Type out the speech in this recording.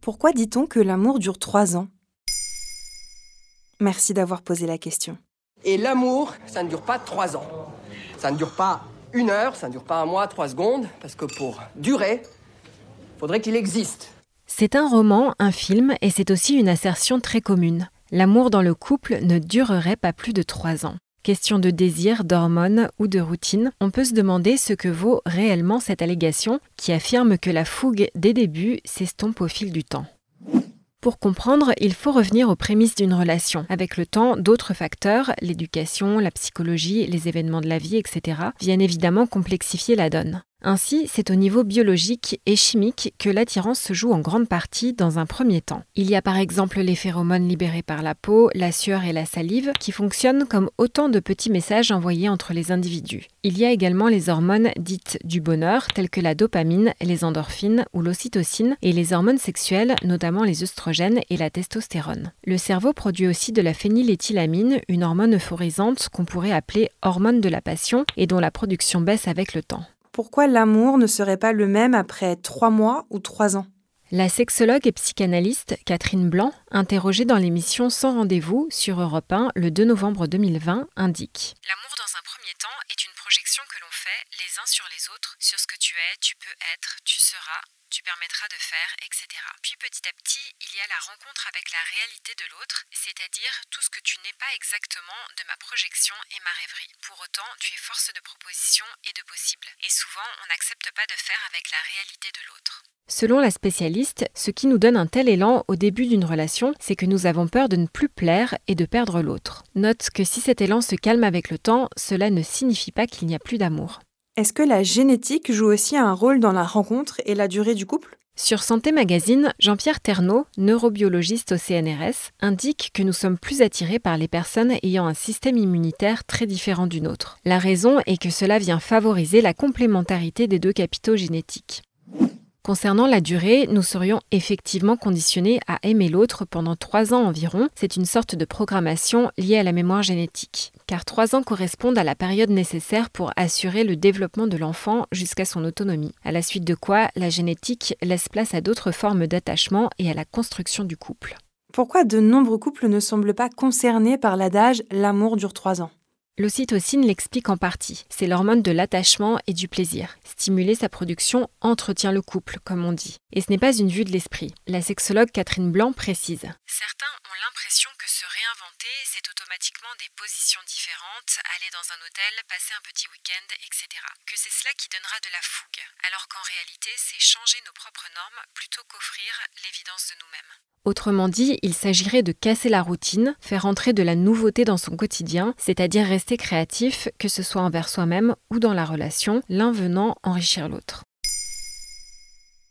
Pourquoi dit-on que l'amour dure trois ans? Merci d'avoir posé la question. Et l'amour, ça ne dure pas trois ans. Ça ne dure pas une heure, ça ne dure pas un mois, trois secondes, parce que pour durer, faudrait qu'il existe. C'est un roman, un film, et c'est aussi une assertion très commune. L'amour dans le couple ne durerait pas plus de trois ans. Question de désir, d'hormones ou de routine, on peut se demander ce que vaut réellement cette allégation qui affirme que la fougue des débuts s'estompe au fil du temps. Pour comprendre, il faut revenir aux prémices d'une relation. Avec le temps, d'autres facteurs, l'éducation, la psychologie, les événements de la vie, etc., viennent évidemment complexifier la donne. Ainsi, c'est au niveau biologique et chimique que l'attirance se joue en grande partie dans un premier temps. Il y a par exemple les phéromones libérés par la peau, la sueur et la salive qui fonctionnent comme autant de petits messages envoyés entre les individus. Il y a également les hormones dites du bonheur telles que la dopamine, les endorphines ou l'ocytocine et les hormones sexuelles, notamment les œstrogènes et la testostérone. Le cerveau produit aussi de la phényléthylamine, une hormone euphorisante qu'on pourrait appeler hormone de la passion et dont la production baisse avec le temps pourquoi l'amour ne serait pas le même après trois mois ou trois ans? La sexologue et psychanalyste Catherine Blanc, interrogée dans l'émission Sans rendez-vous sur Europe 1 le 2 novembre 2020, indique. L'amour premier temps est une projection que l'on fait les uns sur les autres, sur ce que tu es, tu peux être, tu seras, tu permettras de faire, etc. Puis petit à petit, il y a la rencontre avec la réalité de l'autre, c'est-à-dire tout ce que tu n'es pas exactement de ma projection et ma rêverie. Pour autant, tu es force de proposition et de possible. Et souvent, on n'accepte pas de faire avec la réalité de l'autre. Selon la spécialiste, ce qui nous donne un tel élan au début d'une relation, c'est que nous avons peur de ne plus plaire et de perdre l'autre. Note que si cet élan se calme avec le temps, cela ne signifie pas qu'il n'y a plus d'amour. Est-ce que la génétique joue aussi un rôle dans la rencontre et la durée du couple? Sur Santé Magazine, Jean-Pierre Ternaud, neurobiologiste au CNRS, indique que nous sommes plus attirés par les personnes ayant un système immunitaire très différent du nôtre. La raison est que cela vient favoriser la complémentarité des deux capitaux génétiques. Concernant la durée, nous serions effectivement conditionnés à aimer l'autre pendant trois ans environ. C'est une sorte de programmation liée à la mémoire génétique, car trois ans correspondent à la période nécessaire pour assurer le développement de l'enfant jusqu'à son autonomie. À la suite de quoi, la génétique laisse place à d'autres formes d'attachement et à la construction du couple. Pourquoi de nombreux couples ne semblent pas concernés par l'adage l'amour dure trois ans L'ocytocine l'explique en partie. C'est l'hormone de l'attachement et du plaisir. Stimuler sa production entretient le couple, comme on dit. Et ce n'est pas une vue de l'esprit. La sexologue Catherine Blanc précise. C'est automatiquement des positions différentes, aller dans un hôtel, passer un petit week-end, etc. Que c'est cela qui donnera de la fougue, alors qu'en réalité, c'est changer nos propres normes plutôt qu'offrir l'évidence de nous-mêmes. Autrement dit, il s'agirait de casser la routine, faire entrer de la nouveauté dans son quotidien, c'est-à-dire rester créatif, que ce soit envers soi-même ou dans la relation, l'un venant enrichir l'autre.